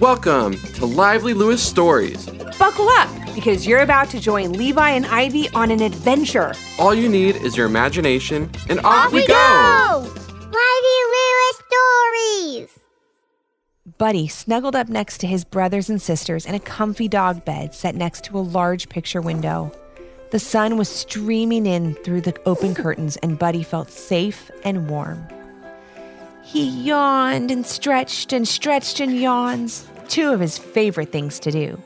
Welcome to Lively Lewis Stories. Buckle up because you're about to join Levi and Ivy on an adventure. All you need is your imagination, and off, Off we go! Lively Lewis Stories! Buddy snuggled up next to his brothers and sisters in a comfy dog bed set next to a large picture window. The sun was streaming in through the open curtains, and Buddy felt safe and warm. He yawned and stretched and stretched and yawns, two of his favorite things to do.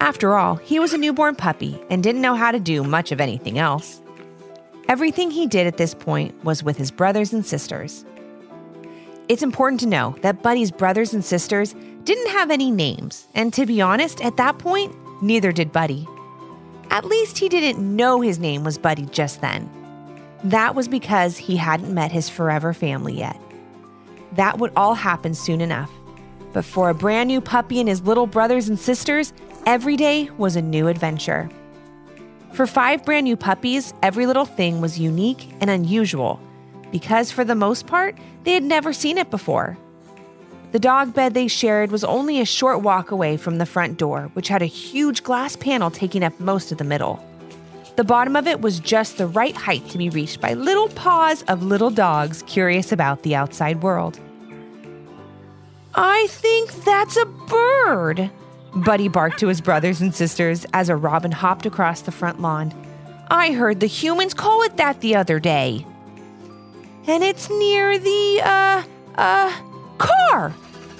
After all, he was a newborn puppy and didn't know how to do much of anything else. Everything he did at this point was with his brothers and sisters. It's important to know that Buddy's brothers and sisters didn't have any names, and to be honest, at that point, neither did Buddy. At least he didn't know his name was Buddy just then. That was because he hadn't met his forever family yet. That would all happen soon enough. But for a brand new puppy and his little brothers and sisters, every day was a new adventure. For five brand new puppies, every little thing was unique and unusual because, for the most part, they had never seen it before. The dog bed they shared was only a short walk away from the front door, which had a huge glass panel taking up most of the middle. The bottom of it was just the right height to be reached by little paws of little dogs curious about the outside world. I think that's a bird, Buddy barked to his brothers and sisters as a robin hopped across the front lawn. I heard the humans call it that the other day. And it's near the, uh, uh, car.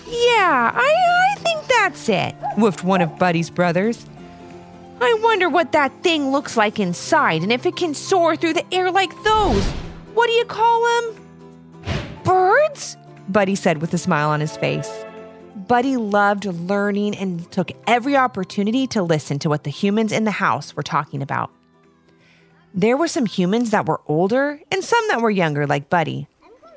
Yeah, I, I think that's it, woofed one of Buddy's brothers. I wonder what that thing looks like inside and if it can soar through the air like those. What do you call them? Birds? Buddy said with a smile on his face. Buddy loved learning and took every opportunity to listen to what the humans in the house were talking about. There were some humans that were older and some that were younger, like Buddy.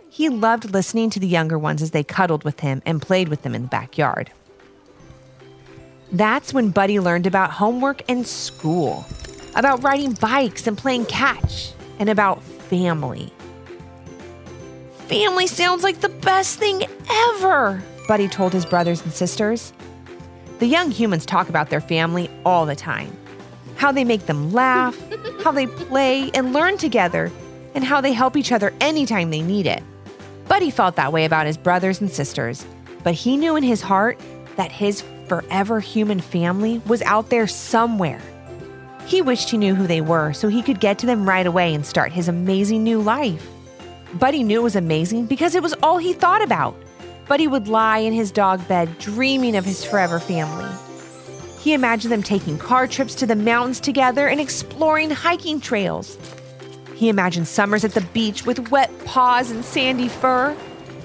He loved listening to the younger ones as they cuddled with him and played with them in the backyard. That's when Buddy learned about homework and school, about riding bikes and playing catch, and about family. Family sounds like the best thing ever, Buddy told his brothers and sisters. The young humans talk about their family all the time how they make them laugh, how they play and learn together, and how they help each other anytime they need it. Buddy felt that way about his brothers and sisters, but he knew in his heart that his forever human family was out there somewhere. He wished he knew who they were so he could get to them right away and start his amazing new life. Buddy knew it was amazing because it was all he thought about. Buddy would lie in his dog bed dreaming of his forever family. He imagined them taking car trips to the mountains together and exploring hiking trails. He imagined summers at the beach with wet paws and sandy fur.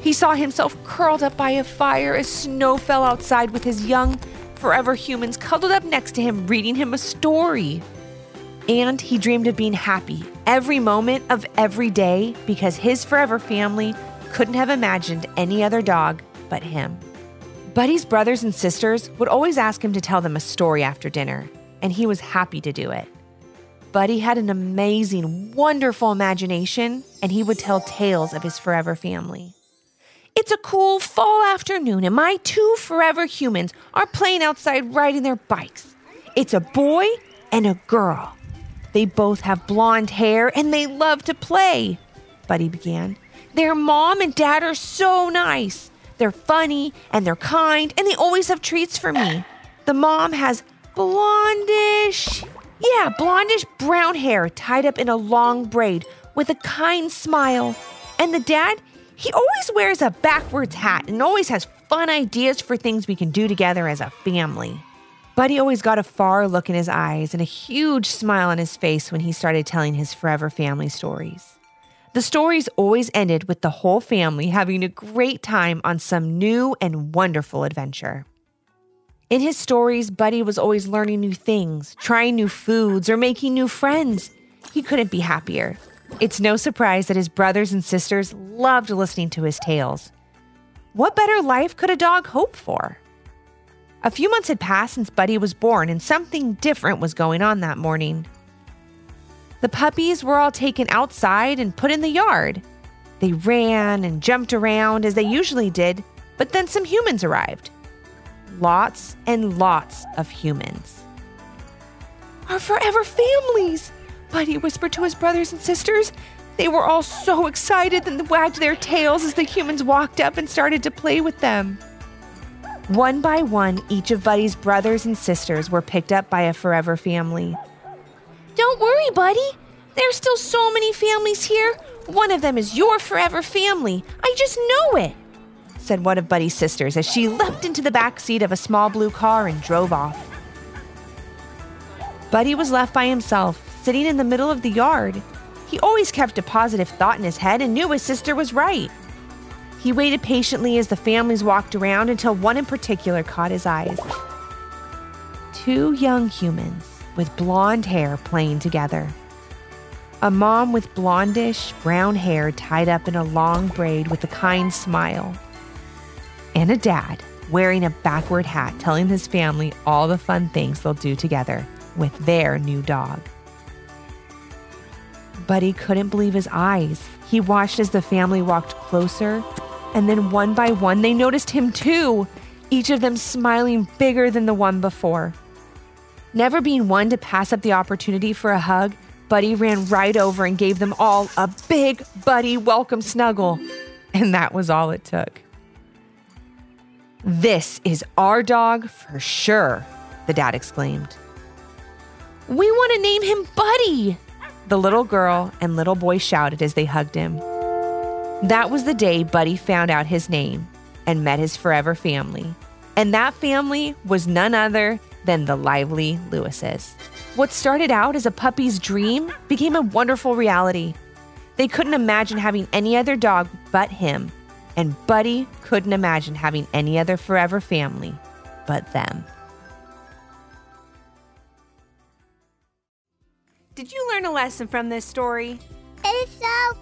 He saw himself curled up by a fire as snow fell outside with his young, forever humans cuddled up next to him, reading him a story. And he dreamed of being happy every moment of every day because his forever family couldn't have imagined any other dog but him. Buddy's brothers and sisters would always ask him to tell them a story after dinner, and he was happy to do it. Buddy had an amazing, wonderful imagination, and he would tell tales of his forever family. It's a cool fall afternoon, and my two forever humans are playing outside riding their bikes. It's a boy and a girl. They both have blonde hair and they love to play, Buddy began. Their mom and dad are so nice. They're funny and they're kind and they always have treats for me. The mom has blondish, yeah, blondish brown hair tied up in a long braid with a kind smile. And the dad, he always wears a backwards hat and always has fun ideas for things we can do together as a family. Buddy always got a far look in his eyes and a huge smile on his face when he started telling his forever family stories. The stories always ended with the whole family having a great time on some new and wonderful adventure. In his stories, Buddy was always learning new things, trying new foods, or making new friends. He couldn't be happier. It's no surprise that his brothers and sisters loved listening to his tales. What better life could a dog hope for? A few months had passed since Buddy was born, and something different was going on that morning. The puppies were all taken outside and put in the yard. They ran and jumped around as they usually did, but then some humans arrived. lots and lots of humans. Our forever families, Buddy whispered to his brothers and sisters. They were all so excited and they wagged their tails as the humans walked up and started to play with them. One by one, each of Buddy's brothers and sisters were picked up by a forever family. Don't worry, Buddy. There's still so many families here. One of them is your forever family. I just know it, said one of Buddy's sisters as she leapt into the back seat of a small blue car and drove off. Buddy was left by himself, sitting in the middle of the yard. He always kept a positive thought in his head and knew his sister was right. He waited patiently as the families walked around until one in particular caught his eyes. Two young humans with blonde hair playing together. A mom with blondish brown hair tied up in a long braid with a kind smile. And a dad wearing a backward hat telling his family all the fun things they'll do together with their new dog. Buddy couldn't believe his eyes. He watched as the family walked closer, and then one by one, they noticed him too, each of them smiling bigger than the one before. Never being one to pass up the opportunity for a hug, Buddy ran right over and gave them all a big Buddy welcome snuggle. And that was all it took. This is our dog for sure, the dad exclaimed. We want to name him Buddy, the little girl and little boy shouted as they hugged him. That was the day Buddy found out his name and met his forever family. And that family was none other than the lively Lewises. What started out as a puppy's dream became a wonderful reality. They couldn't imagine having any other dog but him, and Buddy couldn't imagine having any other forever family but them. Did you learn a lesson from this story? If so, what was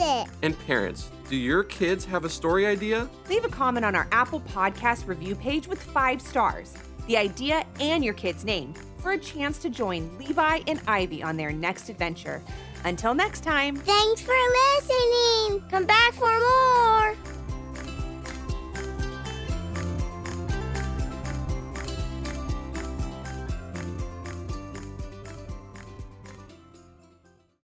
it? And parents, do your kids have a story idea? Leave a comment on our Apple Podcast review page with five stars, the idea, and your kid's name for a chance to join Levi and Ivy on their next adventure. Until next time. Thanks for listening. Come back for more.